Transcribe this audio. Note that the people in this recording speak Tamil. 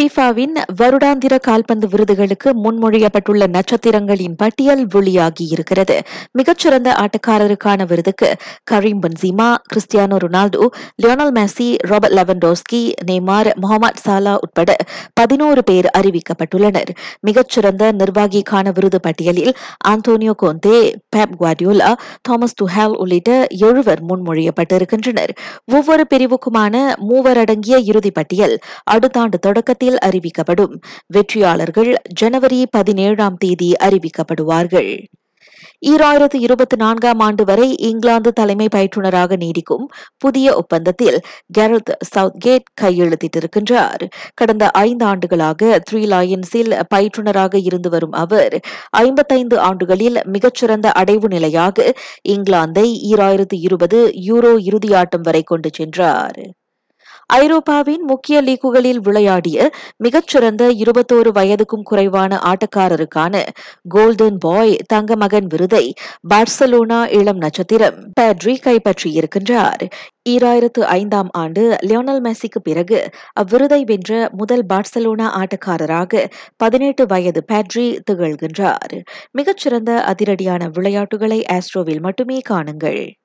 ஃபிஃபாவின் வருடாந்திர கால்பந்து விருதுகளுக்கு முன்மொழியப்பட்டுள்ள நட்சத்திரங்களின் பட்டியல் வெளியாகியிருக்கிறது மிகச்சிறந்த ஆட்டக்காரருக்கான விருதுக்கு Karim Benzema Cristiano Ronaldo Lionel Messi Robert Lewandowski Neymar Mohamed Salah உட்பட பதினோரு பேர் அறிவிக்கப்பட்டுள்ளனர். மிகச்சிறந்த நிர்வாகிக்கான விருது பட்டியலில் ஆந்தோனியோ கோந்தே பேப் குவாடியோலா தாமஸ் டுஹால் உள்ளிட்ட எழுவர் முன்மொழியப்பட்டிருக்கின்றனர். ஒவ்வொரு பிரிவுக்குமான மூவர் அடங்கிய இறுதிப்பட்டியல் அடுத்த ஆண்டு தொடக்கத்தில் தேதியில் அறிவிக்கப்படும். வெற்றியாளர்கள் ஜனவரி பதினேழாம் தேதி அறிவிக்கப்படுவார்கள். ஈராயிரத்து இருபத்தி நான்காம் ஆண்டு வரை இங்கிலாந்து தலைமை பயிற்றுநராக நீடிக்கும் புதிய ஒப்பந்தத்தில் கெரத் சவுத்கேட் கையெழுத்திட்டிருக்கின்றார். கடந்த ஐந்து ஆண்டுகளாக த்ரீ லயன்ஸில் பயிற்றுநராக இருந்து வரும் அவர் ஐம்பத்தைந்து ஆண்டுகளில் மிகச்சிறந்த அடைவு நிலையாக இங்கிலாந்தை ஈராயிரத்து இருபது யூரோ இறுதியாட்டம் வரை கொண்டு சென்றார். ஐரோப்பாவின் முக்கிய லீக்குகளில் விளையாடிய மிகச்சிறந்த இருபத்தோரு வயதுக்கும் குறைவான ஆட்டக்காரருக்கான கோல்டன் பாய் தங்க மகன் விருதை பார்சலோனா இளம் நட்சத்திரம் பேட்ரி கைப்பற்றியிருக்கின்றார். ஈராயிரத்து ஐந்தாம் ஆண்டு லியோனல் மெஸ்ஸிக்கு பிறகு அவ்விருதை வென்ற முதல் பார்சலோனா ஆட்டக்காரராக பதினெட்டு வயது பேட்ரி திகழ்கின்றார். மிகச்சிறந்த அதிரடியான விளையாட்டுகளை ஆஸ்ட்ரோவில் மட்டுமே காணுங்கள்.